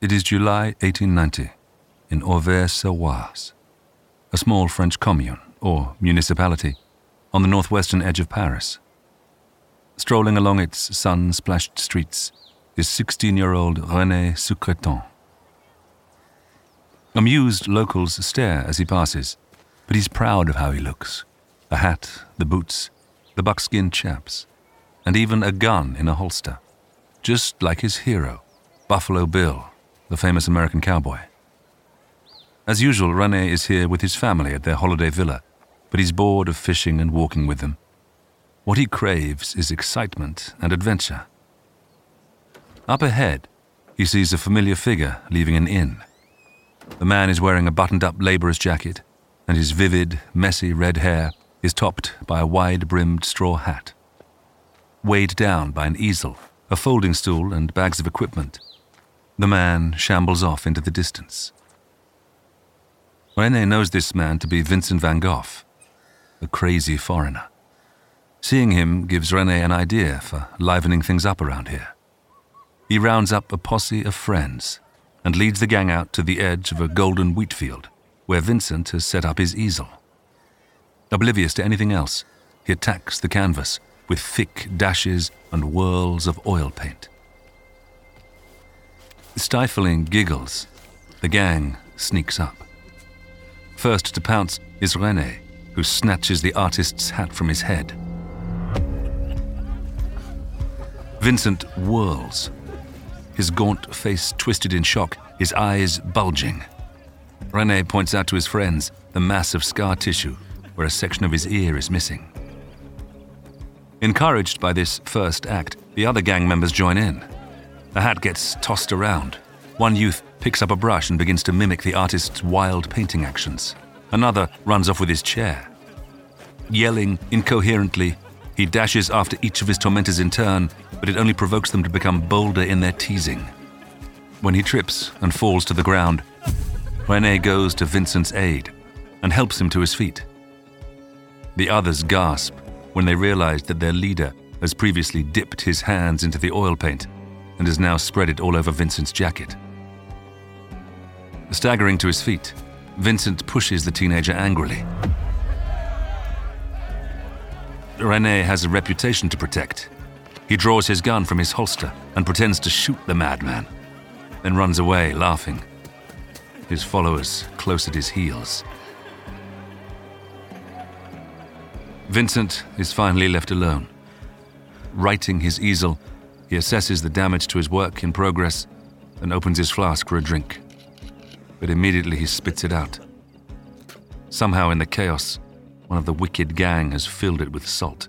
It is July 1890 in Auvers-sur-Oise, a small French commune or municipality on the northwestern edge of Paris. Strolling along its sun splashed streets is 16 year old Rene Secrétan. Amused locals stare as he passes, but he's proud of how he looks the hat, the boots, the buckskin chaps, and even a gun in a holster, just like his hero, Buffalo Bill the famous American cowboy. As usual, Rene is here with his family at their holiday villa, but he's bored of fishing and walking with them. What he craves is excitement and adventure. Up ahead, he sees a familiar figure leaving an inn. The man is wearing a buttoned up laborer's jacket, and his vivid, messy red hair is topped by a wide brimmed straw hat. Weighed down by an easel, a folding stool, and bags of equipment, the man shambles off into the distance. Rene knows this man to be Vincent van Gogh, a crazy foreigner. Seeing him gives Rene an idea for livening things up around here. He rounds up a posse of friends and leads the gang out to the edge of a golden wheat field where Vincent has set up his easel. Oblivious to anything else, he attacks the canvas with thick dashes and whirls of oil paint. Stifling giggles, the gang sneaks up. First to pounce is Rene, who snatches the artist's hat from his head. Vincent whirls, his gaunt face twisted in shock, his eyes bulging. Rene points out to his friends the mass of scar tissue where a section of his ear is missing. Encouraged by this first act, the other gang members join in. The hat gets tossed around. One youth picks up a brush and begins to mimic the artist's wild painting actions. Another runs off with his chair. Yelling incoherently, he dashes after each of his tormentors in turn, but it only provokes them to become bolder in their teasing. When he trips and falls to the ground, Rene goes to Vincent's aid and helps him to his feet. The others gasp when they realize that their leader has previously dipped his hands into the oil paint and has now spread it all over Vincent's jacket. Staggering to his feet, Vincent pushes the teenager angrily. Rene has a reputation to protect. He draws his gun from his holster and pretends to shoot the madman, then runs away laughing, his followers close at his heels. Vincent is finally left alone. Righting his easel, he assesses the damage to his work in progress and opens his flask for a drink. But immediately he spits it out. Somehow, in the chaos, one of the wicked gang has filled it with salt.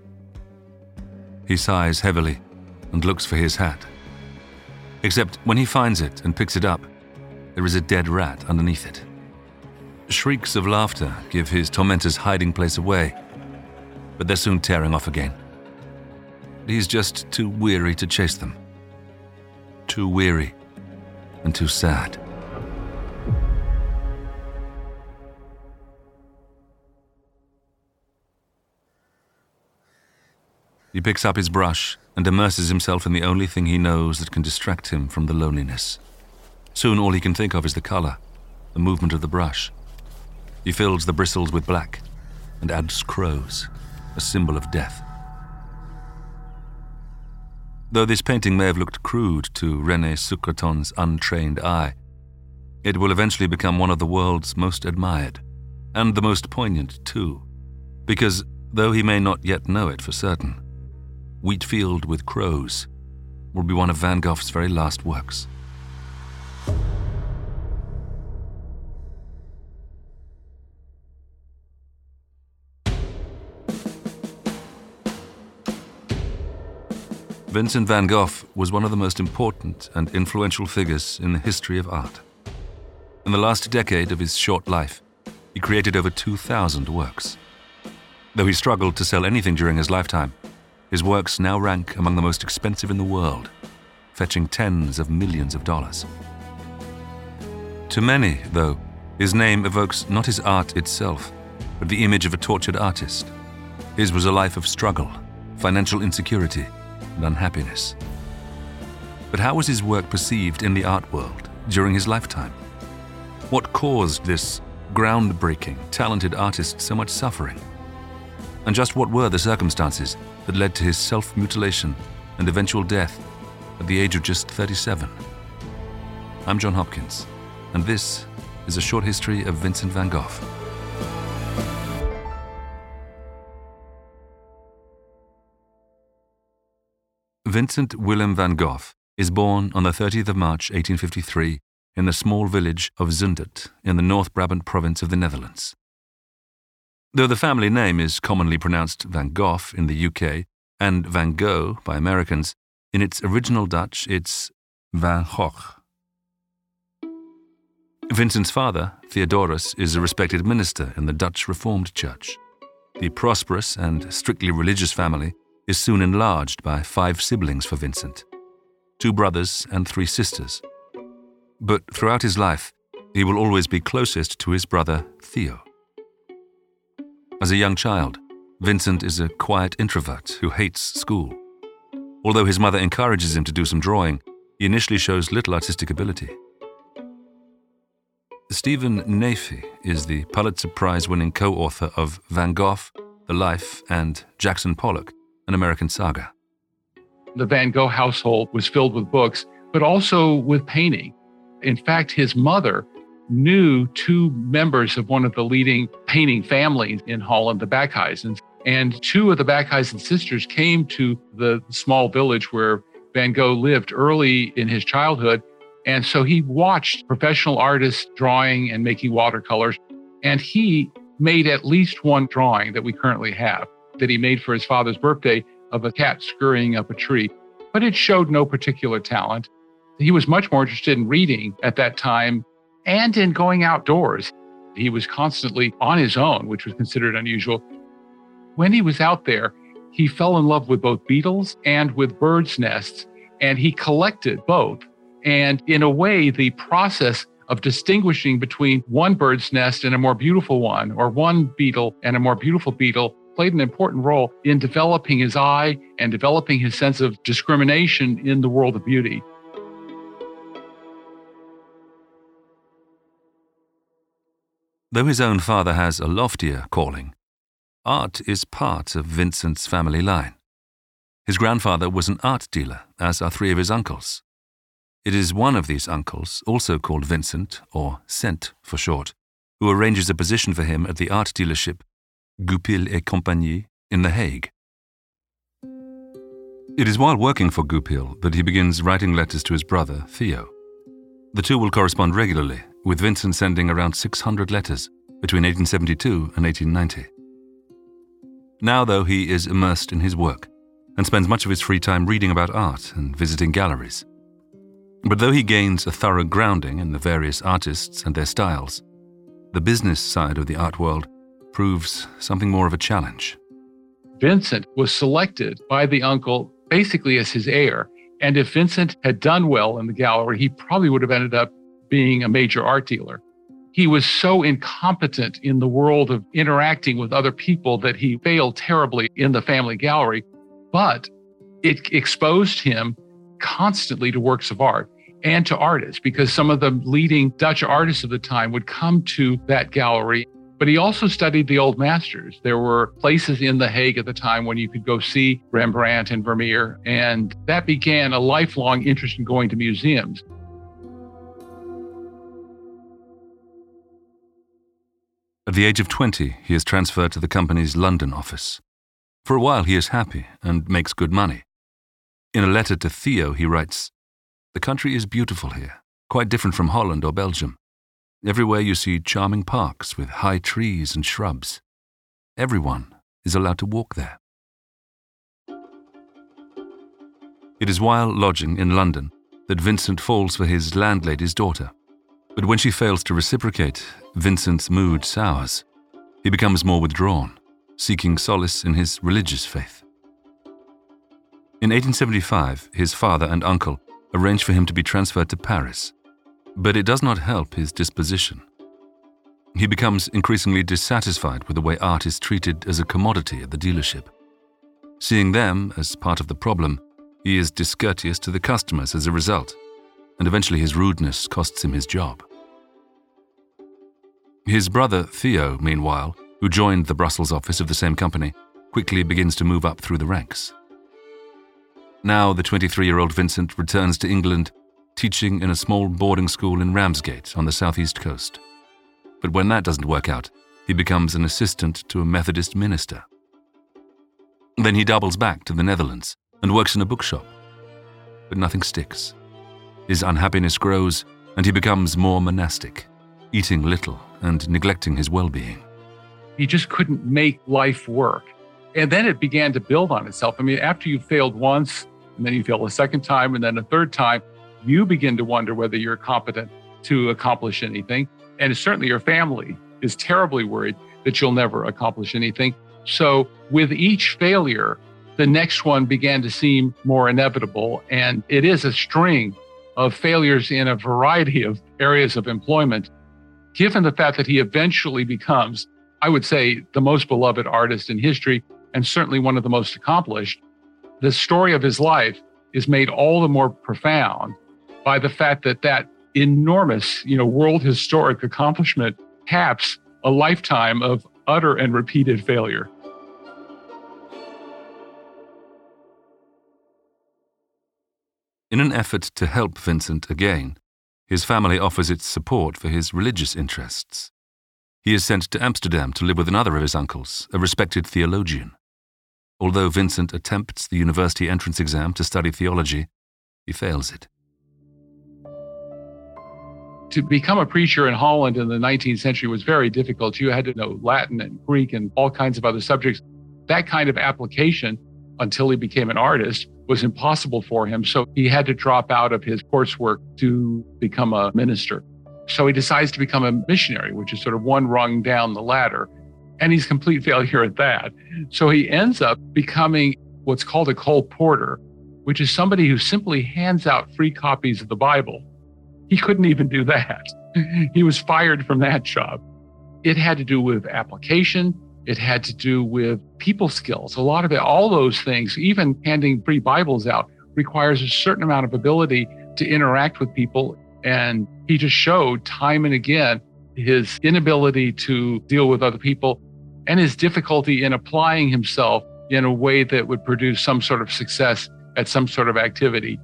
He sighs heavily and looks for his hat. Except when he finds it and picks it up, there is a dead rat underneath it. Shrieks of laughter give his tormentor's hiding place away, but they're soon tearing off again. He's just too weary to chase them. Too weary and too sad. He picks up his brush and immerses himself in the only thing he knows that can distract him from the loneliness. Soon all he can think of is the color, the movement of the brush. He fills the bristles with black and adds crows, a symbol of death. Though this painting may have looked crude to Rene Secrétan's untrained eye, it will eventually become one of the world's most admired, and the most poignant, too, because though he may not yet know it for certain, Wheatfield with Crows will be one of Van Gogh's very last works. Vincent van Gogh was one of the most important and influential figures in the history of art. In the last decade of his short life, he created over 2,000 works. Though he struggled to sell anything during his lifetime, his works now rank among the most expensive in the world, fetching tens of millions of dollars. To many, though, his name evokes not his art itself, but the image of a tortured artist. His was a life of struggle, financial insecurity, and unhappiness. But how was his work perceived in the art world during his lifetime? What caused this groundbreaking, talented artist so much suffering? And just what were the circumstances that led to his self mutilation and eventual death at the age of just 37? I'm John Hopkins, and this is a short history of Vincent van Gogh. Vincent Willem van Gogh is born on the 30th of March 1853 in the small village of Zundert in the North Brabant province of the Netherlands. Though the family name is commonly pronounced Van Gogh in the UK and Van Gogh by Americans, in its original Dutch it's Van Gogh. Vincent's father, Theodorus, is a respected minister in the Dutch Reformed Church. The prosperous and strictly religious family is soon enlarged by five siblings for Vincent two brothers and three sisters. But throughout his life, he will always be closest to his brother Theo. As a young child, Vincent is a quiet introvert who hates school. Although his mother encourages him to do some drawing, he initially shows little artistic ability. Steven Naifeh is the Pulitzer Prize winning co author of Van Gogh, The Life, and Jackson Pollock, an American saga. The Van Gogh household was filled with books, but also with painting. In fact, his mother knew two members of one of the leading painting families in Holland, the Bakhuizens. And two of the Bakhuizen sisters came to the small village where Van Gogh lived early in his childhood. And so he watched professional artists drawing and making watercolors. And he made at least one drawing that we currently have that he made for his father's birthday of a cat scurrying up a tree. But it showed no particular talent. He was much more interested in reading at that time and in going outdoors. He was constantly on his own, which was considered unusual. When he was out there, he fell in love with both beetles and with birds' nests, and he collected both. And in a way, the process of distinguishing between one bird's nest and a more beautiful one, or one beetle and a more beautiful beetle, played an important role in developing his eye and developing his sense of discrimination in the world of beauty. Though his own father has a loftier calling, art is part of Vincent's family line. His grandfather was an art dealer, as are three of his uncles. It is one of these uncles, also called Vincent, or Cent for short, who arranges a position for him at the art dealership Goupil et Compagnie in The Hague. It is while working for Goupil that he begins writing letters to his brother, Theo. The two will correspond regularly, with Vincent sending around 600 letters between 1872 and 1890. Now, though, he is immersed in his work and spends much of his free time reading about art and visiting galleries. But though he gains a thorough grounding in the various artists and their styles, the business side of the art world proves something more of a challenge. Vincent was selected by the uncle basically as his heir. And if Vincent had done well in the gallery, he probably would have ended up being a major art dealer. He was so incompetent in the world of interacting with other people that he failed terribly in the family gallery, but it exposed him constantly to works of art and to artists because some of the leading Dutch artists of the time would come to that gallery. But he also studied the old masters. There were places in The Hague at the time when you could go see Rembrandt and Vermeer, and that began a lifelong interest in going to museums. At the age of 20, he is transferred to the company's London office. For a while, he is happy and makes good money. In a letter to Theo, he writes The country is beautiful here, quite different from Holland or Belgium. Everywhere you see charming parks with high trees and shrubs. Everyone is allowed to walk there. It is while lodging in London that Vincent falls for his landlady's daughter. But when she fails to reciprocate, Vincent's mood sours. He becomes more withdrawn, seeking solace in his religious faith. In 1875, his father and uncle arrange for him to be transferred to Paris, but it does not help his disposition. He becomes increasingly dissatisfied with the way art is treated as a commodity at the dealership. Seeing them as part of the problem, he is discourteous to the customers as a result, and eventually his rudeness costs him his job. His brother Theo, meanwhile, who joined the Brussels office of the same company, quickly begins to move up through the ranks. Now, the 23 year old Vincent returns to England, teaching in a small boarding school in Ramsgate on the southeast coast. But when that doesn't work out, he becomes an assistant to a Methodist minister. Then he doubles back to the Netherlands and works in a bookshop. But nothing sticks. His unhappiness grows, and he becomes more monastic, eating little and neglecting his well being. He just couldn't make life work. And then it began to build on itself. I mean, after you failed once, and then you fail a second time, and then a third time, you begin to wonder whether you're competent to accomplish anything. And certainly your family is terribly worried that you'll never accomplish anything. So, with each failure, the next one began to seem more inevitable. And it is a string of failures in a variety of areas of employment. Given the fact that he eventually becomes, I would say, the most beloved artist in history, and certainly one of the most accomplished, the story of his life is made all the more profound by the fact that that enormous, you know, world historic accomplishment caps a lifetime of utter and repeated failure. In an effort to help Vincent again, his family offers its support for his religious interests. He is sent to Amsterdam to live with another of his uncles, a respected theologian. Although Vincent attempts the university entrance exam to study theology, he fails it. To become a preacher in Holland in the 19th century was very difficult. You had to know Latin and Greek and all kinds of other subjects. That kind of application, until he became an artist, was impossible for him. So he had to drop out of his coursework to become a minister. So he decides to become a missionary, which is sort of one rung down the ladder. And he's complete failure at that. So he ends up becoming what's called a colporteur, which is somebody who simply hands out free copies of the Bible he couldn't even do that. Mm-hmm. he was fired from that job. It had to do with application. It had to do with people skills. A lot of it, all those things, even handing free Bibles out, requires a certain amount of ability to interact with people. And he just showed time and again his inability to deal with other people and his difficulty in applying himself in a way that would produce some sort of success at some sort of activity.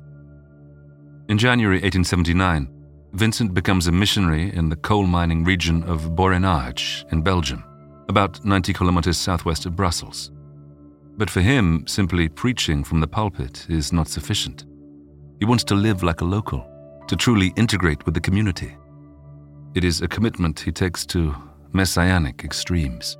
In January 1879, Vincent becomes a missionary in the coal mining region of Borinage in Belgium, about 90 kilometers southwest of Brussels. But for him, simply preaching from the pulpit is not sufficient. He wants to live like a local, to truly integrate with the community. It is a commitment he takes to messianic extremes.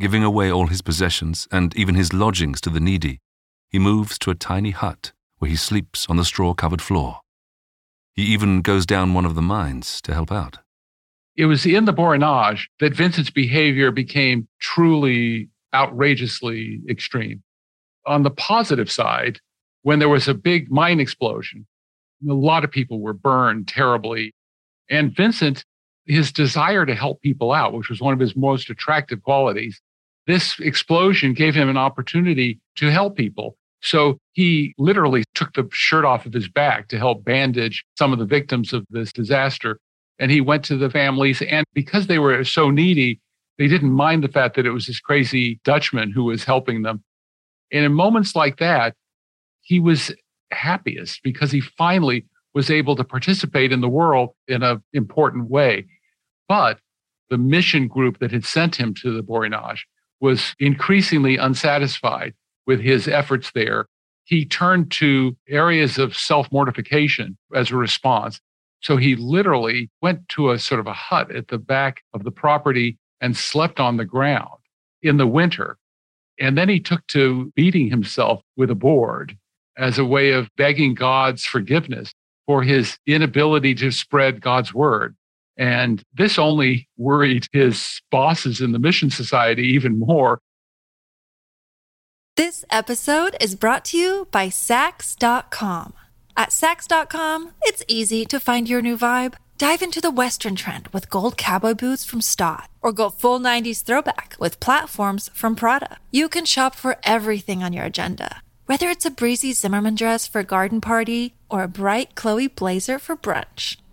Giving away all his possessions and even his lodgings to the needy, he moves to a tiny hut where he sleeps on the straw covered floor. He even goes down one of the mines to help out. It was in the Borinage that Vincent's behavior became truly outrageously extreme. On the positive side, when there was a big mine explosion, a lot of people were burned terribly. And Vincent, his desire to help people out, which was one of his most attractive qualities, this explosion gave him an opportunity to help people. So he literally took the shirt off of his back to help bandage some of the victims of this disaster. And he went to the families. And because they were so needy, they didn't mind the fact that it was this crazy Dutchman who was helping them. And in moments like that, he was happiest because he finally was able to participate in the world in an important way. But the mission group that had sent him to the Borinage was increasingly unsatisfied with his efforts there. He turned to areas of self mortification as a response. So he literally went to a sort of a hut at the back of the property and slept on the ground in the winter. And then he took to beating himself with a board as a way of begging God's forgiveness for his inability to spread God's word. And this only worried his bosses in the Mission Society even more. This episode is brought to you by Saks.com. At Saks.com, it's easy to find your new vibe. Dive into the Western trend with gold cowboy boots from Staud, or go full 90s throwback with platforms from Prada. You can shop for everything on your agenda, whether it's a breezy Zimmermann dress for a garden party or a bright Chloe blazer for brunch.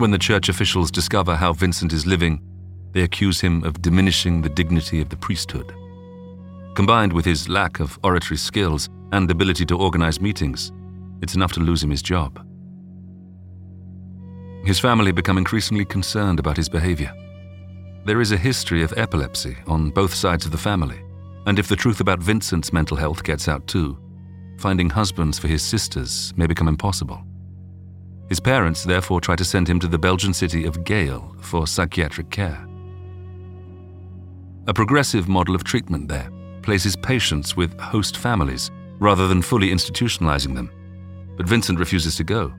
When the church officials discover how Vincent is living, they accuse him of diminishing the dignity of the priesthood. Combined with his lack of oratory skills and ability to organize meetings, it's enough to lose him his job. His family become increasingly concerned about his behavior. There is a history of epilepsy on both sides of the family, and if the truth about Vincent's mental health gets out too, finding husbands for his sisters may become impossible. His parents therefore try to send him to the Belgian city of Geel for psychiatric care. A progressive model of treatment there places patients with host families rather than fully institutionalizing them. But Vincent refuses to go.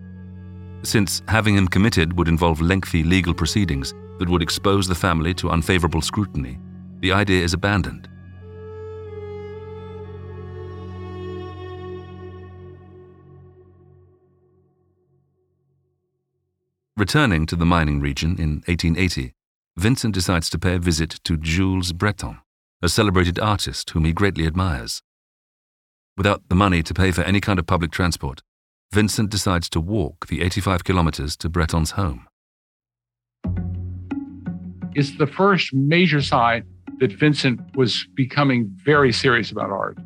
Since having him committed would involve lengthy legal proceedings that would expose the family to unfavorable scrutiny, the idea is abandoned. Returning to the mining region in 1880, Vincent decides to pay a visit to Jules Breton, a celebrated artist whom he greatly admires. Without the money to pay for any kind of public transport, Vincent decides to walk the 85 kilometers to Breton's home. It's the first major sign that Vincent was becoming very serious about art.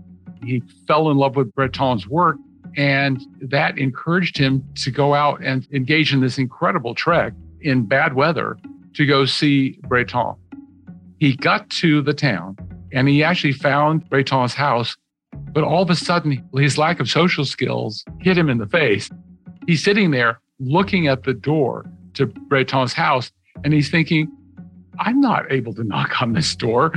He fell in love with Breton's work and that encouraged him to go out and engage in this incredible trek in bad weather to go see Breton. He got to the town and he actually found Breton's house, but all of a sudden, his lack of social skills hit him in the face. He's sitting there looking at the door to Breton's house and he's thinking, I'm not able to knock on this door.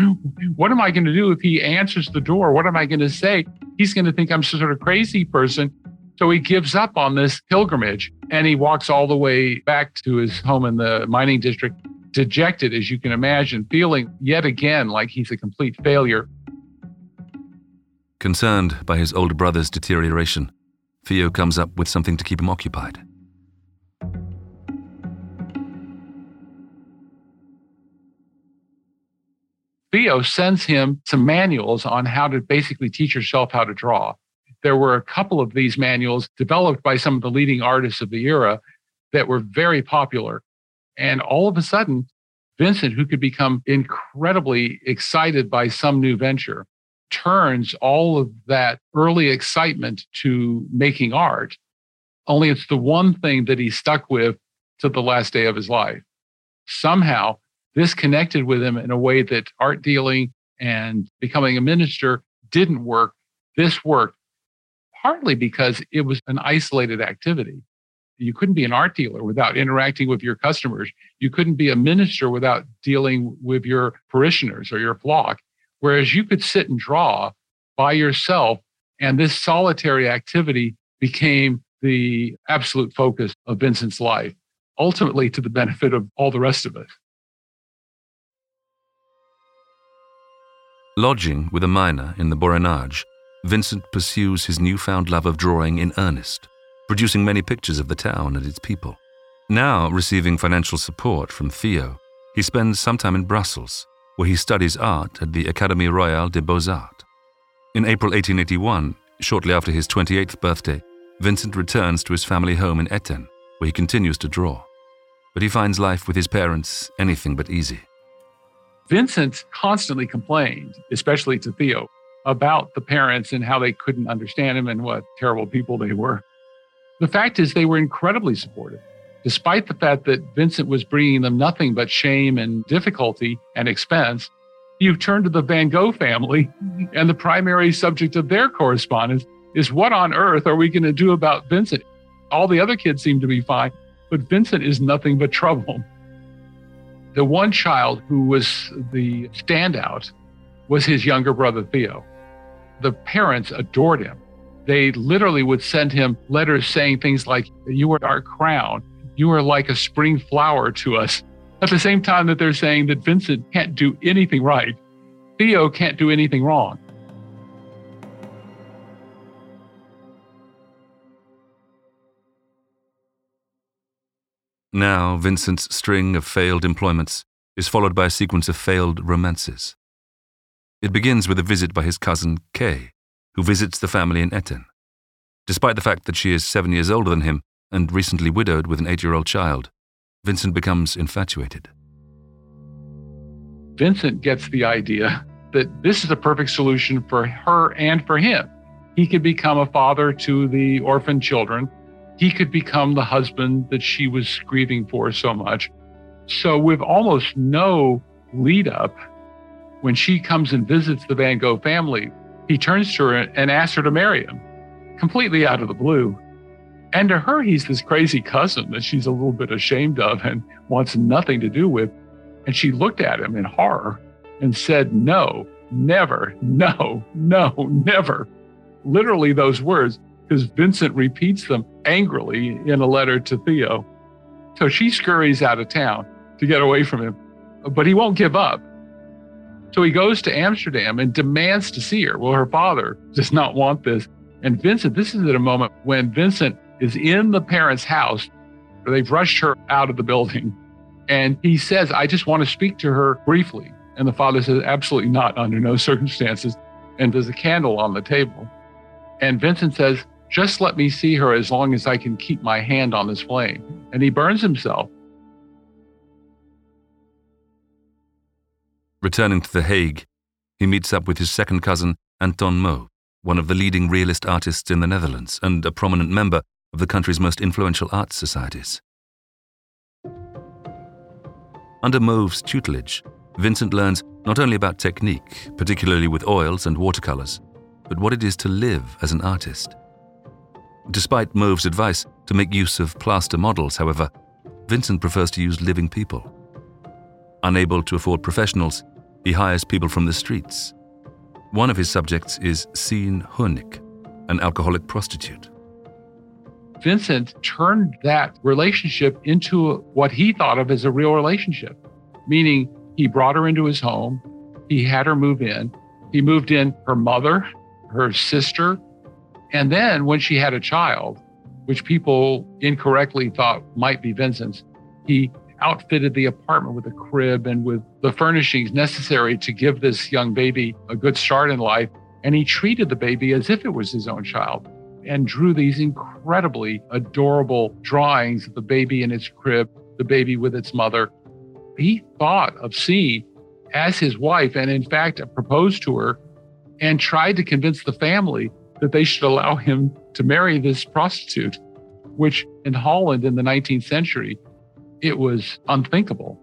What am I going to do if he answers the door? What am I going to say? He's going to think I'm some sort of crazy person. So he gives up on this pilgrimage and he walks all the way back to his home in the mining district, dejected, as you can imagine, feeling yet again like he's a complete failure. Concerned by his older brother's deterioration, Theo comes up with something to keep him occupied. Theo sends him some manuals on how to basically teach yourself how to draw. There were a couple of these manuals developed by some of the leading artists of the era that were very popular. And all of a sudden, Vincent, who could become incredibly excited by some new venture, turns all of that early excitement to making art. Only it's the one thing that he stuck with to the last day of his life. Somehow, this connected with him in a way that art dealing and becoming a minister didn't work. This worked partly because it was an isolated activity. You couldn't be an art dealer without interacting with your customers. You couldn't be a minister without dealing with your parishioners or your flock. Whereas you could sit and draw by yourself, and this solitary activity became the absolute focus of Vincent's life, ultimately to the benefit of all the rest of us. Lodging with a miner in the Borinage, Vincent pursues his newfound love of drawing in earnest, producing many pictures of the town and its people. Now receiving financial support from Theo, he spends some time in Brussels, where he studies art at the Académie Royale des Beaux-Arts. In April 1881, shortly after his 28th birthday, Vincent returns to his family home in Etten, where he continues to draw. But he finds life with his parents anything but easy. Vincent constantly complained, especially to Theo, about the parents and how they couldn't understand him and what terrible people they were. The fact is, they were incredibly supportive. Despite the fact that Vincent was bringing them nothing but shame and difficulty and expense, you turn to the Van Gogh family, and the primary subject of their correspondence is what on earth are we going to do about Vincent? All the other kids seem to be fine, but Vincent is nothing but trouble. The one child who was the standout was his younger brother, Theo. The parents adored him. They literally would send him letters saying things like, You are our crown. You are like a spring flower to us. At the same time that they're saying that Vincent can't do anything right, Theo can't do anything wrong. Now, Vincent's string of failed employments is followed by a sequence of failed romances. It begins with a visit by his cousin Kee, who visits the family in Etten. Despite the fact that she is seven years older than him and recently widowed with an eight year old child, Vincent becomes infatuated. Vincent gets the idea that this is a perfect solution for her and for him. He could become a father to the orphan children. He could become the husband that she was grieving for so much. So, with almost no lead up, when she comes and visits the Van Gogh family, he turns to her and asks her to marry him, completely out of the blue. And to her, he's this crazy cousin that she's a little bit ashamed of and wants nothing to do with. And she looked at him in horror and said, No, never, no, no, never. Literally, those words, because Vincent repeats them angrily in a letter to Theo. So she scurries out of town to get away from him, but he won't give up. So he goes to Amsterdam and demands to see her. Well, her father does not want this. And Vincent, this is at a moment when Vincent is in the parents' house. They've rushed her out of the building. And he says, I just want to speak to her briefly. And the father says, Absolutely not, under no circumstances. And there's a candle on the table. And Vincent says, Just let me see her as long as I can keep my hand on this flame. And he burns himself. Returning to The Hague, he meets up with his second cousin, Anton Mauve, one of the leading realist artists in the Netherlands and a prominent member of the country's most influential art societies. Under Mauve's tutelage, Vincent learns not only about technique, particularly with oils and watercolors, but what it is to live as an artist. Despite Mauve's advice to make use of plaster models, however, Vincent prefers to use living people. Unable to afford professionals, he hires people from the streets. One of his subjects is Sien Hoornik, an alcoholic prostitute. Vincent turned that relationship into what he thought of as a real relationship, meaning he brought her into his home, he had her move in, he moved in her mother, her sister, and then when she had a child, which people incorrectly thought might be Vincent's, he outfitted the apartment with a crib and with the furnishings necessary to give this young baby a good start in life. And he treated the baby as if it was his own child and drew these incredibly adorable drawings of the baby in its crib, the baby with its mother. He thought of Sien as his wife and, in fact, proposed to her and tried to convince the family that they should allow him to marry this prostitute, which in Holland in the 19th century, it was unthinkable.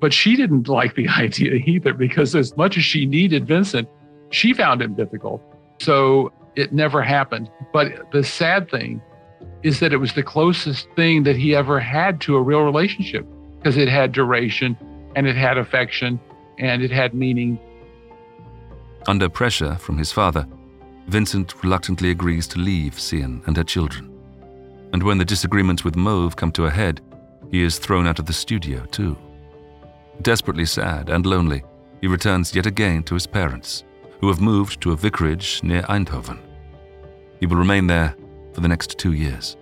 But she didn't like the idea either because, as much as she needed Vincent, she found him difficult. So it never happened. But the sad thing is that it was the closest thing that he ever had to a real relationship because it had duration and it had affection and it had meaning. Under pressure from his father, Vincent reluctantly agrees to leave Sien and her children. And when the disagreements with Mauve come to a head, he is thrown out of the studio too. Desperately sad and lonely, he returns yet again to his parents, who have moved to a vicarage near Eindhoven. He will remain there for the next two years.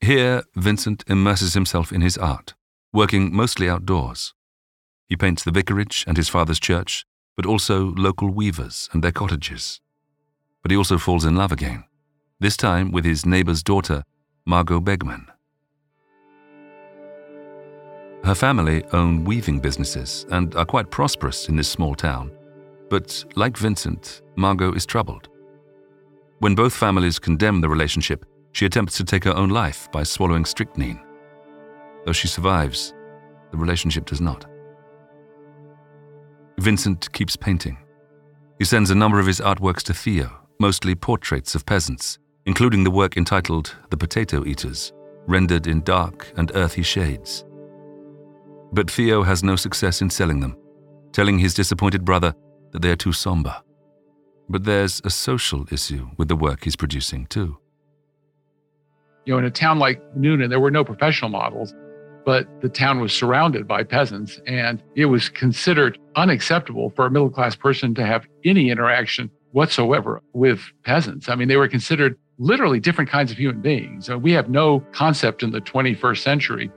Here, Vincent immerses himself in his art, working mostly outdoors. He paints the vicarage and his father's church, but also local weavers and their cottages. But he also falls in love again, this time with his neighbor's daughter, Margot Begemann. Her family own weaving businesses and are quite prosperous in this small town. But like Vincent, Margot is troubled. When both families condemn the relationship, she attempts to take her own life by swallowing strychnine. Though she survives, the relationship does not. Vincent keeps painting. He sends a number of his artworks to Theo, mostly portraits of peasants, including the work entitled The Potato Eaters, rendered in dark and earthy shades. But Theo has no success in selling them, telling his disappointed brother that they are too somber. But there's a social issue with the work he's producing, too. You know, in a town like Nuenen, there were no professional models, but the town was surrounded by peasants, and it was considered unacceptable for a middle class person to have any interaction whatsoever with peasants. I mean, they were considered literally different kinds of human beings. So we have no concept in the 21st century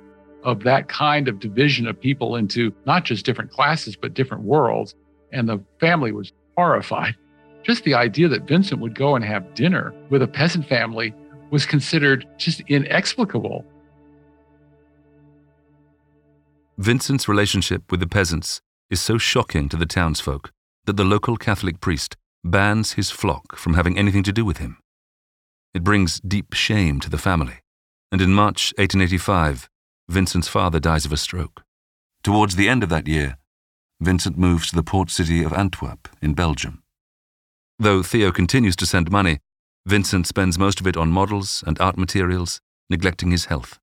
of that kind of division of people into not just different classes, but different worlds. And the family was horrified. Just the idea that Vincent would go and have dinner with a peasant family was considered just inexplicable. Vincent's relationship with the peasants is so shocking to the townsfolk that the local Catholic priest bans his flock from having anything to do with him. It brings deep shame to the family, and in March 1885, Vincent's father dies of a stroke. Towards the end of that year, Vincent moves to the port city of Antwerp in Belgium. Though Theo continues to send money, Vincent spends most of it on models and art materials, neglecting his health.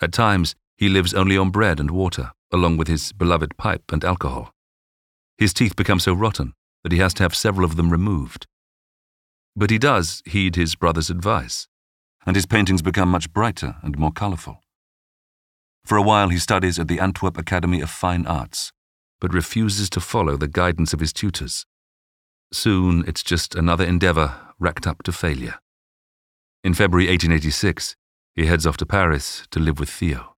At times, he lives only on bread and water, along with his beloved pipe and alcohol. His teeth become so rotten that he has to have several of them removed. But he does heed his brother's advice, and his paintings become much brighter and more colourful. For a while, he studies at the Antwerp Academy of Fine Arts, but refuses to follow the guidance of his tutors. Soon, it's just another endeavour racked up to failure. In February 1886, he heads off to Paris to live with Theo.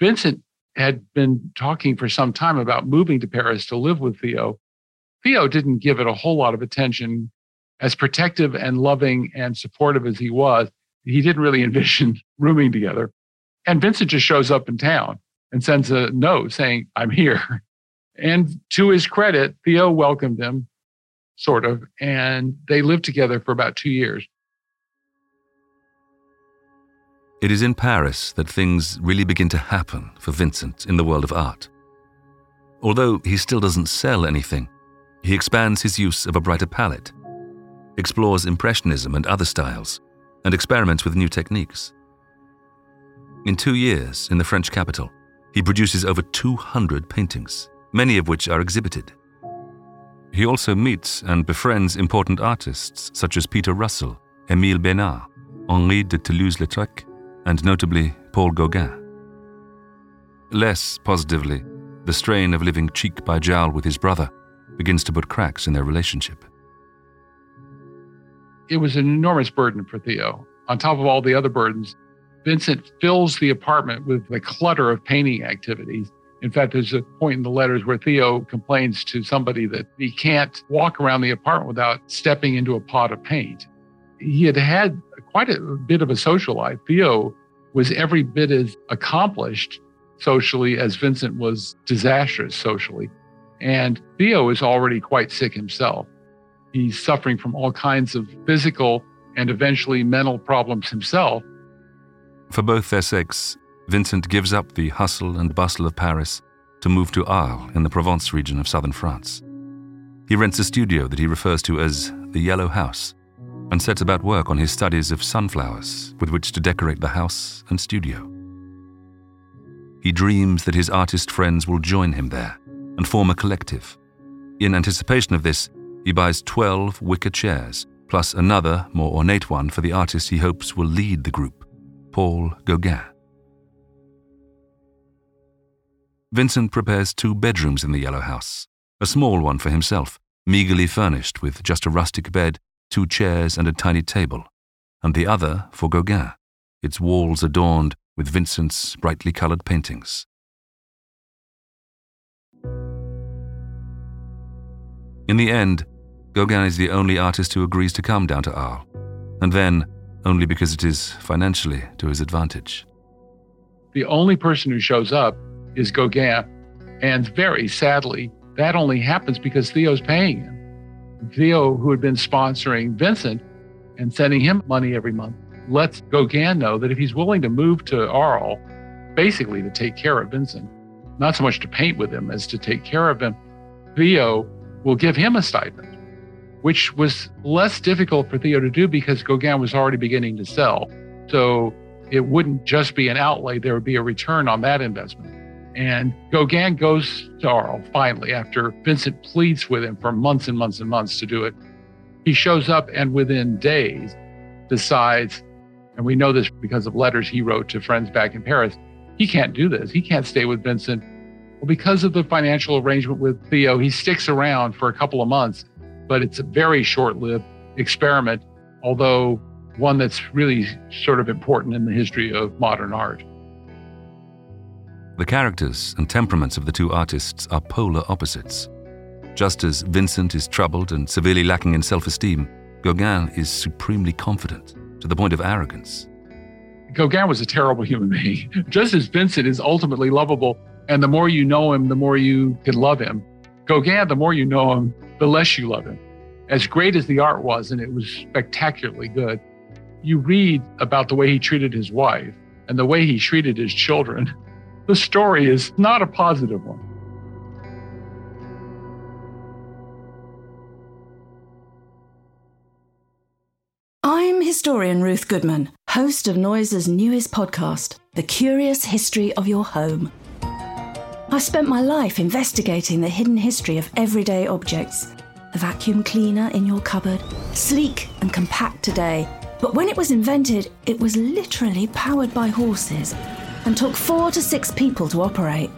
Vincent had been talking for some time about moving to Paris to live with Theo. Theo didn't give it a whole lot of attention. As protective and loving and supportive as he was, he didn't really envision rooming together. And Vincent just shows up in town and sends a note saying, I'm here. And to his credit, Theo welcomed him, sort of, and they lived together for about two years. It is in Paris that things really begin to happen for Vincent in the world of art. Although he still doesn't sell anything, he expands his use of a brighter palette, explores Impressionism and other styles, and experiments with new techniques. In two years in the French capital, he produces over 200 paintings, many of which are exhibited. He also meets and befriends important artists such as Peter Russell, Émile Bernard, Henri de Toulouse-Lautrec, and notably Paul Gauguin. Less positively, the strain of living cheek by jowl with his brother begins to put cracks in their relationship. It was an enormous burden for Theo. On top of all the other burdens, Vincent fills the apartment with the clutter of painting activities. In fact, there's a point in the letters where Theo complains to somebody that he can't walk around the apartment without stepping into a pot of paint. He had had quite a bit of a social life. Theo was every bit as accomplished socially as Vincent was disastrous socially. And Theo is already quite sick himself. He's suffering from all kinds of physical and eventually mental problems himself. For both their sakes, Vincent gives up the hustle and bustle of Paris to move to Arles in the Provence region of southern France. He rents a studio that he refers to as the Yellow House and sets about work on his studies of sunflowers with which to decorate the house and studio. He dreams that his artist friends will join him there and form a collective. In anticipation of this, he buys 12 wicker chairs, plus another, more ornate one for the artist he hopes will lead the group, Paul Gauguin. Vincent prepares two bedrooms in the Yellow House, a small one for himself, meagerly furnished with just a rustic bed two chairs and a tiny table, and the other for Gauguin, its walls adorned with Vincent's brightly colored paintings. In the end, Gauguin is the only artist who agrees to come down to Arles, and then only because it is financially to his advantage. The only person who shows up is Gauguin, and very sadly, that only happens because Theo's paying him. Theo, who had been sponsoring Vincent and sending him money every month, lets Gauguin know that if he's willing to move to Arles, basically to take care of Vincent, not so much to paint with him as to take care of him, Theo will give him a stipend, which was less difficult for Theo to do because Gauguin was already beginning to sell. So it wouldn't just be an outlay, there would be a return on that investment. And Gauguin goes to Arles finally after Vincent pleads with him for months and months and months to do it. He shows up and within days decides, and we know this because of letters he wrote to friends back in Paris, he can't do this. He can't stay with Vincent. Well, because of the financial arrangement with Theo, he sticks around for a couple of months, but it's a very short lived experiment, although one that's really sort of important in the history of modern art. The characters and temperaments of the two artists are polar opposites. Just as Vincent is troubled and severely lacking in self esteem, Gauguin is supremely confident to the point of arrogance. Gauguin was a terrible human being, just as Vincent is ultimately lovable. And the more you know him, the more you can love him. Gauguin, the more you know him, the less you love him. As great as the art was, and it was spectacularly good, you read about the way he treated his wife and the way he treated his children the story is not a positive one. I'm historian Ruth Goodman, host of Noiser's newest podcast, The Curious History of Your Home. I've spent my life investigating the hidden history of everyday objects. The vacuum cleaner in your cupboard, sleek and compact today, but when it was invented, it was literally powered by horses and took four to six people to operate.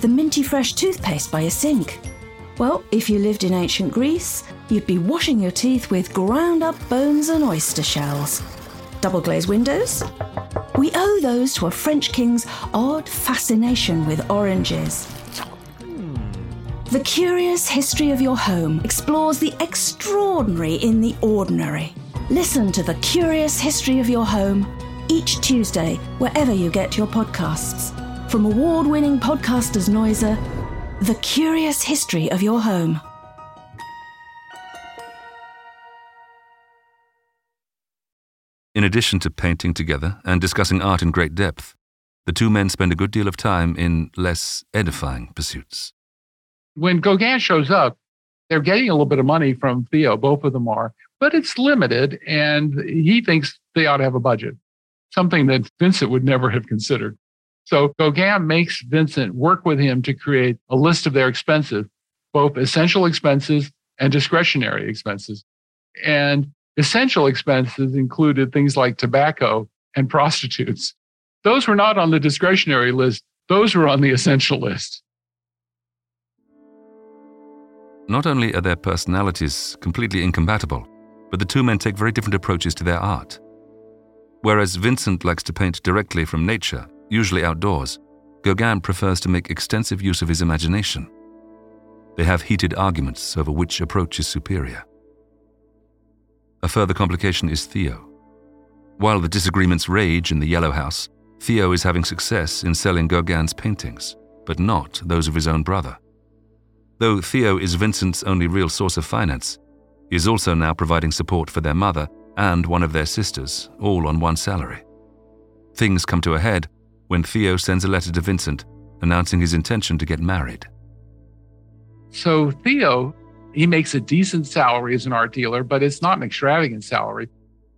The minty fresh toothpaste by a sink. Well, if you lived in ancient Greece, you'd be washing your teeth with ground up bones and oyster shells. Double glazed windows? We owe those to a French king's odd fascination with oranges. The Curious History of Your Home explores the extraordinary in the ordinary. Listen to The Curious History of Your Home each Tuesday, wherever you get your podcasts. From award winning podcasters Noiser, The Curious History of Your Home. In addition to painting together and discussing art in great depth, the two men spend a good deal of time in less edifying pursuits. When Gauguin shows up, they're getting a little bit of money from Theo, both of them are, but it's limited, and he thinks they ought to have a budget something that Vincent would never have considered. So Gauguin makes Vincent work with him to create a list of their expenses, both essential expenses and discretionary expenses. And essential expenses included things like tobacco and prostitutes. Those were not on the discretionary list, those were on the essential list. Not only are their personalities completely incompatible, but the two men take very different approaches to their art. Whereas Vincent likes to paint directly from nature, usually outdoors, Gauguin prefers to make extensive use of his imagination. They have heated arguments over which approach is superior. A further complication is Theo. While the disagreements rage in the Yellow House, Theo is having success in selling Gauguin's paintings, but not those of his own brother. Though Theo is Vincent's only real source of finance, he is also now providing support for their mother and one of their sisters, all on one salary. Things come to a head when Theo sends a letter to Vincent announcing his intention to get married. So Theo, he makes a decent salary as an art dealer, but it's not an extravagant salary.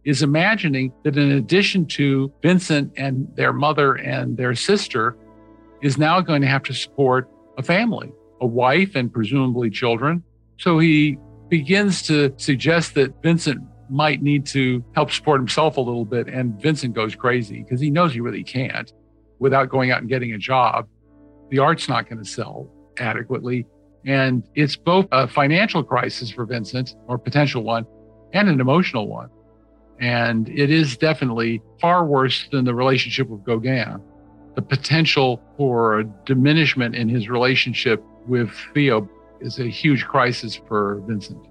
Is imagining that in addition to Vincent and their mother and their sister, is now going to have to support a family, a wife, and presumably children. So he begins to suggest that Vincent might need to help support himself a little bit. And Vincent goes crazy because he knows he really can't without going out and getting a job. The art's not going to sell adequately. And it's both a financial crisis for Vincent, or potential one, and an emotional one. And it is definitely far worse than the relationship with Gauguin. The potential for a diminishment in his relationship with Theo is a huge crisis for Vincent.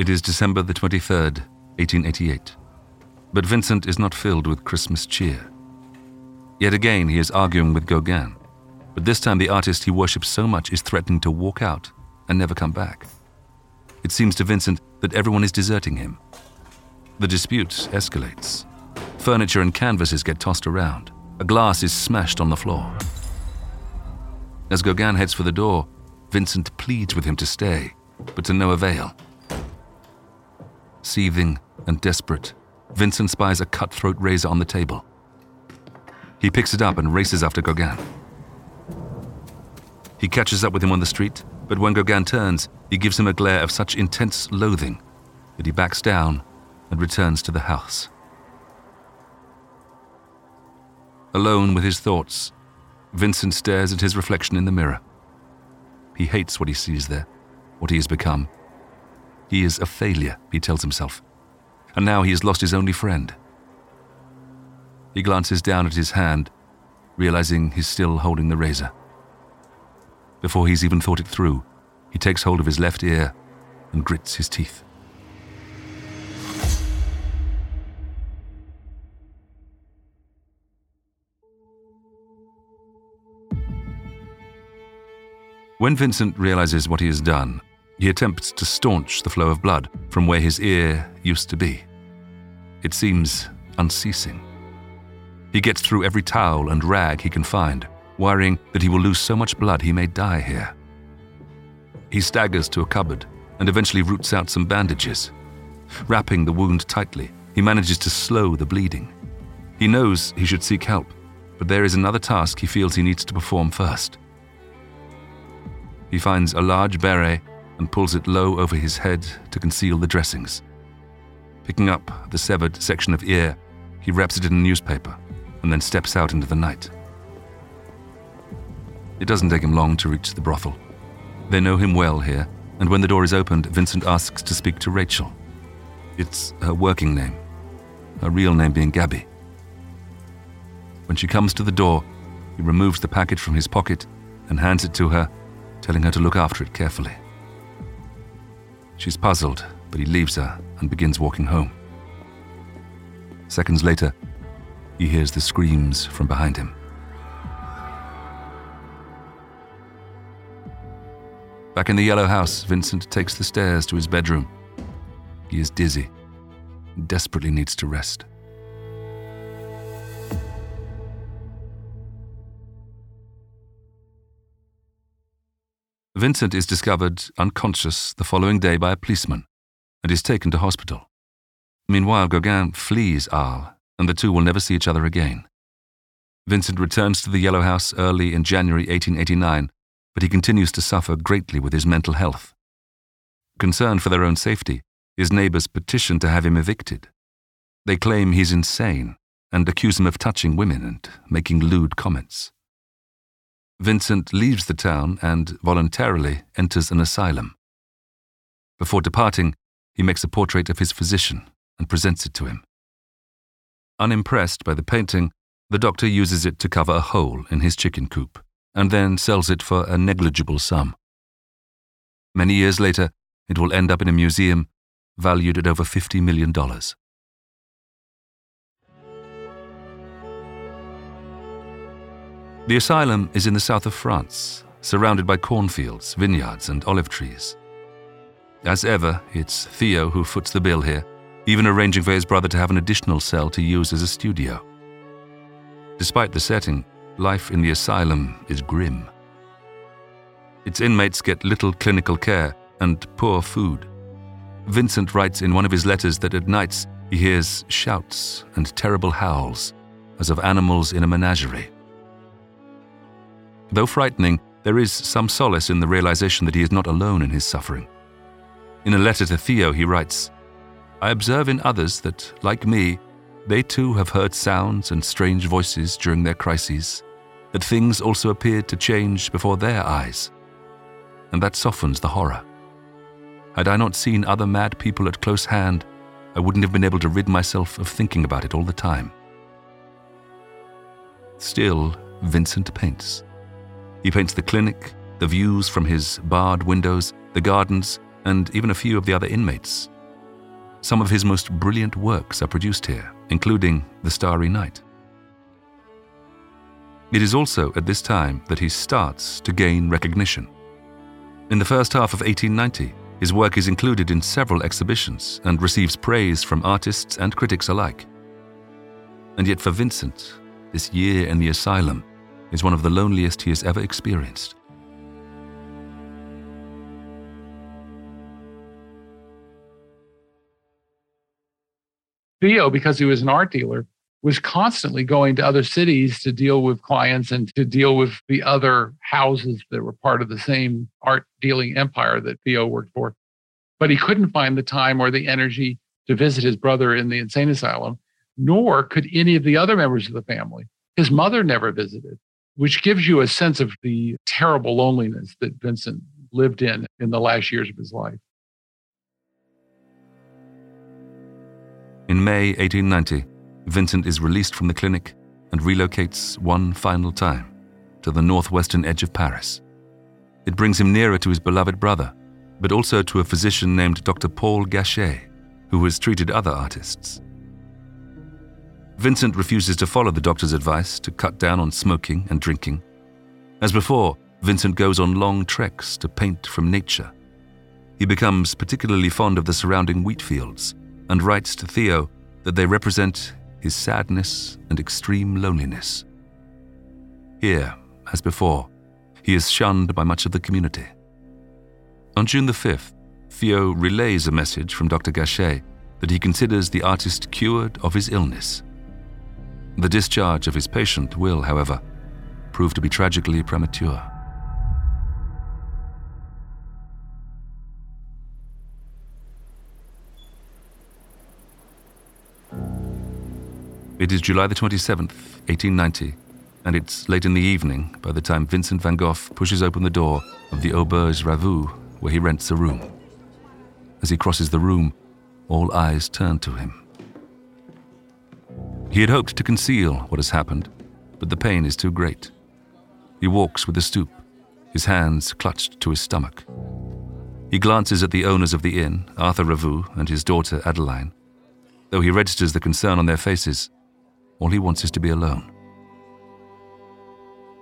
It is December the 23rd, 1888. But Vincent is not filled with Christmas cheer. Yet again, he is arguing with Gauguin. But this time, the artist he worships so much is threatening to walk out and never come back. It seems to Vincent that everyone is deserting him. The dispute escalates. Furniture and canvases get tossed around. A glass is smashed on the floor. As Gauguin heads for the door, Vincent pleads with him to stay, but to no avail. Seething and desperate, Vincent spies a cutthroat razor on the table. He picks it up and races after Gauguin. He catches up with him on the street, but when Gauguin turns, he gives him a glare of such intense loathing that he backs down and returns to the house. Alone with his thoughts, Vincent stares at his reflection in the mirror. He hates what he sees there, what he has become. He is a failure, he tells himself, and now he has lost his only friend. He glances down at his hand, realizing he's still holding the razor. Before he's even thought it through, he takes hold of his left ear and grits his teeth. When Vincent realizes what he has done, he attempts to staunch the flow of blood from where his ear used to be. It seems unceasing. He gets through every towel and rag he can find, worrying that he will lose so much blood he may die here. He staggers to a cupboard and eventually roots out some bandages. Wrapping the wound tightly, he manages to slow the bleeding. He knows he should seek help, but there is another task he feels he needs to perform first. He finds a large beret and pulls it low over his head to conceal the dressings. Picking up the severed section of ear, he wraps it in a newspaper and then steps out into the night. It doesn't take him long to reach the brothel. They know him well here, and when the door is opened, Vincent asks to speak to Rachel. It's her working name, her real name being Gabby. When she comes to the door, he removes the package from his pocket and hands it to her, telling her to look after it carefully. She's puzzled, but he leaves her and begins walking home. Seconds later, he hears the screams from behind him. Back in the yellow house, Vincent takes the stairs to his bedroom. He is dizzy desperately needs to rest. Vincent is discovered unconscious the following day by a policeman and is taken to hospital. Meanwhile, Gauguin flees Arles, and the two will never see each other again. Vincent returns to the Yellow House early in January 1889 but he continues to suffer greatly with his mental health. Concerned for their own safety, his neighbors petition to have him evicted. They claim he's insane and accuse him of touching women and making lewd comments. Vincent leaves the town and voluntarily enters an asylum. Before departing, he makes a portrait of his physician and presents it to him. Unimpressed by the painting, the doctor uses it to cover a hole in his chicken coop and then sells it for a negligible sum. Many years later, it will end up in a museum valued at over $50 million. The asylum is in the south of France, surrounded by cornfields, vineyards, and olive trees. As ever, it's Theo who foots the bill here, even arranging for his brother to have an additional cell to use as a studio. Despite the setting, life in the asylum is grim. Its inmates get little clinical care and poor food. Vincent writes in one of his letters that at nights he hears shouts and terrible howls, as of animals in a menagerie. Though frightening, there is some solace in the realization that he is not alone in his suffering. In a letter to Theo, he writes I observe in others that, like me, they too have heard sounds and strange voices during their crises that things also appeared to change before their eyes. And that softens the horror. Had I not seen other mad people at close hand, I wouldn't have been able to rid myself of thinking about it all the time. Still, Vincent paints. He paints the clinic, the views from his barred windows, the gardens, and even a few of the other inmates. Some of his most brilliant works are produced here, including The Starry Night. It is also at this time that he starts to gain recognition. In the first half of 1890, his work is included in several exhibitions and receives praise from artists and critics alike. And yet, for Vincent, this year in the asylum is one of the loneliest he has ever experienced. Theo, because he was an art dealer, was constantly going to other cities to deal with clients and to deal with the other houses that were part of the same art dealing empire that Theo worked for. But he couldn't find the time or the energy to visit his brother in the insane asylum, nor could any of the other members of the family. His mother never visited, which gives you a sense of the terrible loneliness that Vincent lived in in the last years of his life. In May 1890, Vincent is released from the clinic and relocates one final time to the northwestern edge of Paris. It brings him nearer to his beloved brother, but also to a physician named Dr. Paul Gachet, who has treated other artists. Vincent refuses to follow the doctor's advice to cut down on smoking and drinking. As before, Vincent goes on long treks to paint from nature. He becomes particularly fond of the surrounding wheat fields and writes to Theo that they represent his sadness and extreme loneliness. Here, as before, he is shunned by much of the community. On June the 5th, Theo relays a message from Dr. Gachet that he considers the artist cured of his illness. The discharge of his patient will, however, prove to be tragically premature. It is July the 27th, 1890, and it's late in the evening by the time Vincent van Gogh pushes open the door of the Auberge Ravoux where he rents a room. As he crosses the room, all eyes turn to him. He had hoped to conceal what has happened, but the pain is too great. He walks with a stoop, his hands clutched to his stomach. He glances at the owners of the inn, Arthur Ravoux and his daughter Adeline. Though he registers the concern on their faces, all he wants is to be alone.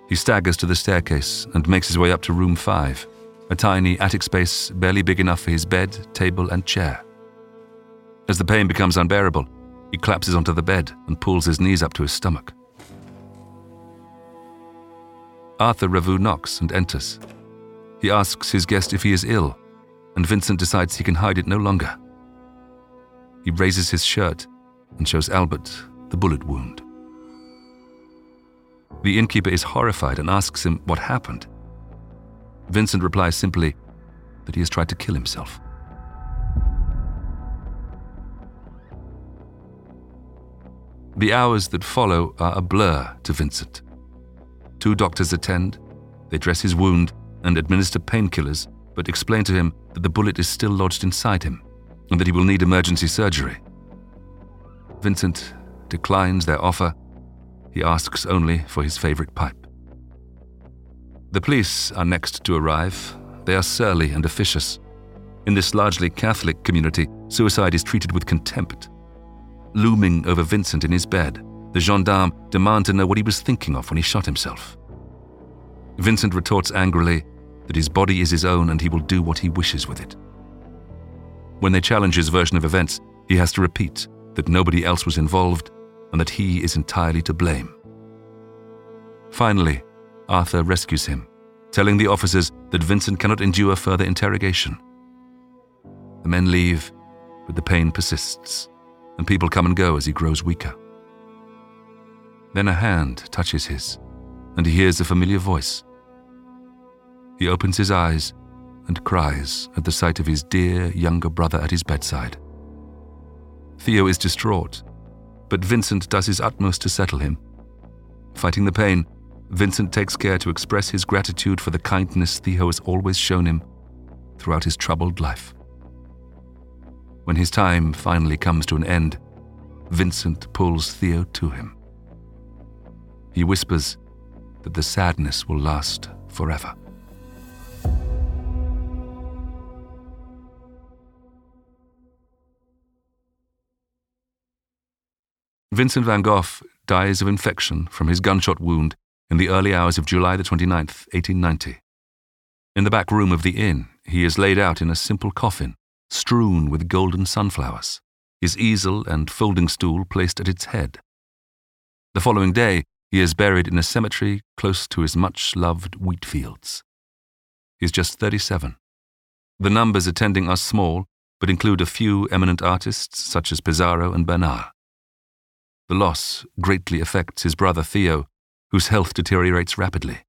He staggers to the staircase and makes his way up to room five, a tiny attic space barely big enough for his bed, table, and chair. As the pain becomes unbearable, he collapses onto the bed and pulls his knees up to his stomach. Arthur Ravoux knocks and enters. He asks his guest if he is ill, and Vincent decides he can hide it no longer. He raises his shirt and shows Albert the bullet wound. The innkeeper is horrified and asks him what happened. Vincent replies simply that he has tried to kill himself. The hours that follow are a blur to Vincent. Two doctors attend, they dress his wound and administer painkillers, but explain to him that the bullet is still lodged inside him and that he will need emergency surgery. Vincent declines their offer. He asks only for his favorite pipe. The police are next to arrive. They are surly and officious. In this largely Catholic community, suicide is treated with contempt. Looming over Vincent in his bed, the gendarme demand to know what he was thinking of when he shot himself. Vincent retorts angrily that his body is his own and he will do what he wishes with it. When they challenge his version of events, he has to repeat that nobody else was involved and that he is entirely to blame. Finally, Arthur rescues him, telling the officers that Vincent cannot endure further interrogation. The men leave, but the pain persists, and people come and go as he grows weaker. Then a hand touches his, and he hears a familiar voice. He opens his eyes and cries at the sight of his dear younger brother at his bedside. Theo is distraught but Vincent does his utmost to settle him. Fighting the pain, Vincent takes care to express his gratitude for the kindness Theo has always shown him throughout his troubled life. When his time finally comes to an end, Vincent pulls Theo to him. he whispers that the sadness will last forever. Vincent van Gogh dies of infection from his gunshot wound in the early hours of July the 29th, 1890. In the back room of the inn, he is laid out in a simple coffin, strewn with golden sunflowers, his easel and folding stool placed at its head. The following day, he is buried in a cemetery close to his much loved wheat fields. He is just 37. The numbers attending are small, but include a few eminent artists such as Pissarro and Bernard. The loss greatly affects his brother Theo, whose health deteriorates rapidly.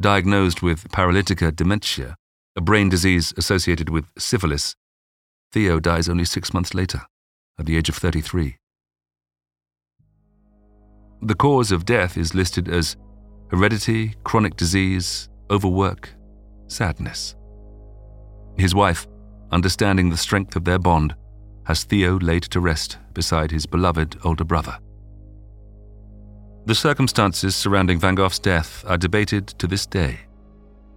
Diagnosed with paralytica dementia, a brain disease associated with syphilis, Theo dies only six months later, at the age of 33. The cause of death is listed as heredity, chronic disease, overwork, sadness. His wife, understanding the strength of their bond, has Theo laid to rest beside his beloved older brother. The circumstances surrounding Van Gogh's death are debated to this day.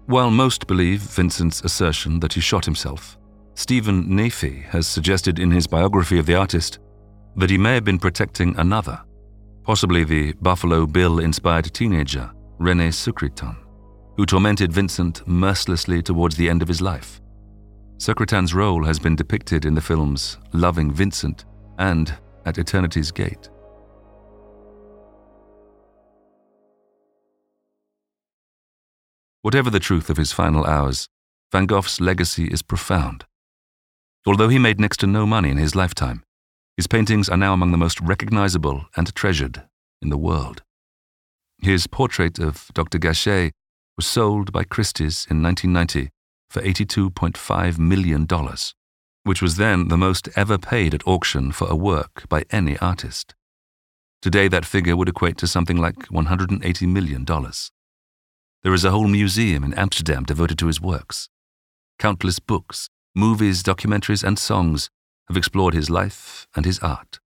While most believe Vincent's assertion that he shot himself, Steven Naifeh has suggested in his biography of the artist that he may have been protecting another, possibly the Buffalo Bill inspired teenager, Rene Secrétan, who tormented Vincent mercilessly towards the end of his life. Secrétan's role has been depicted in the films Loving Vincent and At Eternity's Gate. Whatever the truth of his final hours, Van Gogh's legacy is profound. Although he made next to no money in his lifetime, his paintings are now among the most recognizable and treasured in the world. His portrait of Dr. Gachet was sold by Christie's in 1990 for $82.5 million, which was then the most ever paid at auction for a work by any artist. Today, that figure would equate to something like $180 million. There is a whole museum in Amsterdam devoted to his works. Countless books, movies, documentaries, and songs have explored his life and his art.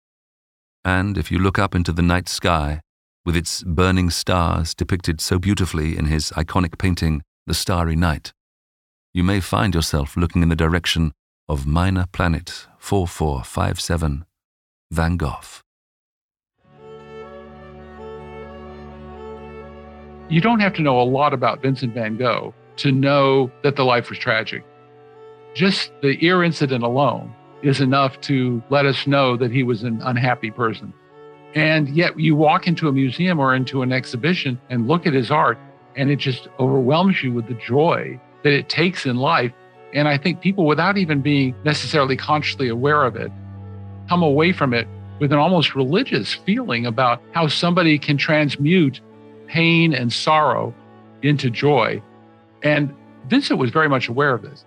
And if you look up into the night sky, with its burning stars depicted so beautifully in his iconic painting, The Starry Night, you may find yourself looking in the direction of Minor Planet 4457, Van Gogh. You don't have to know a lot about Vincent van Gogh to know that the life was tragic. Just the ear incident alone is enough to let us know that he was an unhappy person. And yet, you walk into a museum or into an exhibition and look at his art, and it just overwhelms you with the joy that it takes in life. And I think people, without even being necessarily consciously aware of it, come away from it with an almost religious feeling about how somebody can transmute pain and sorrow into joy. And Vincent was very much aware of this.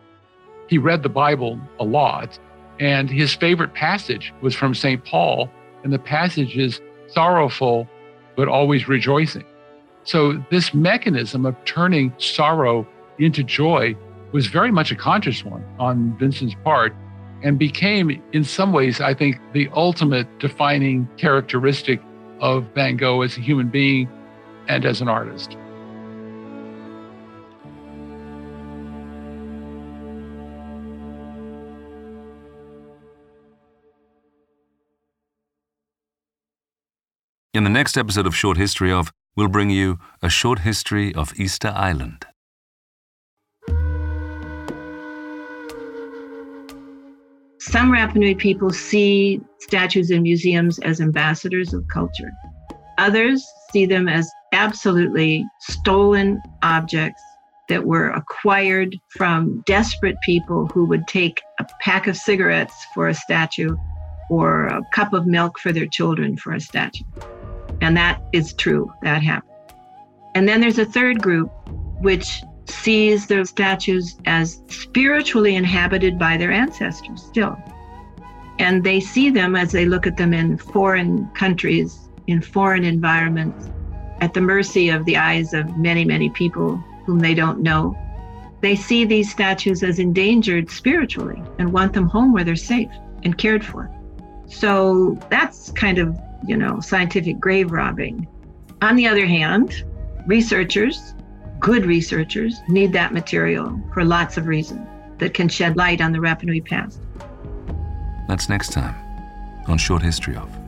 He read the Bible a lot, and his favorite passage was from St. Paul, and the passage is sorrowful, but always rejoicing. So, this mechanism of turning sorrow into joy was very much a conscious one on Vincent's part and became, in some ways, I think, the ultimate defining characteristic of Van Gogh as a human being and as an artist. In the next episode of Short History of, we'll bring you a short history of Easter Island. Some Rapa Nui people see statues in museums as ambassadors of culture. Others see them as absolutely stolen objects that were acquired from desperate people who would take a pack of cigarettes for a statue or a cup of milk for their children for a statue. And that is true, that happened. And then there's a third group which sees the statues as spiritually inhabited by their ancestors still. And they see them as they look at them in foreign countries, in foreign environments, at the mercy of the eyes of many, many people whom they don't know. They see these statues as endangered spiritually and want them home where they're safe and cared for. So that's kind of, you know, scientific grave robbing. On the other hand, researchers, good researchers, need that material for lots of reasons that can shed light on the Rapa Nui past. That's next time on Short History of.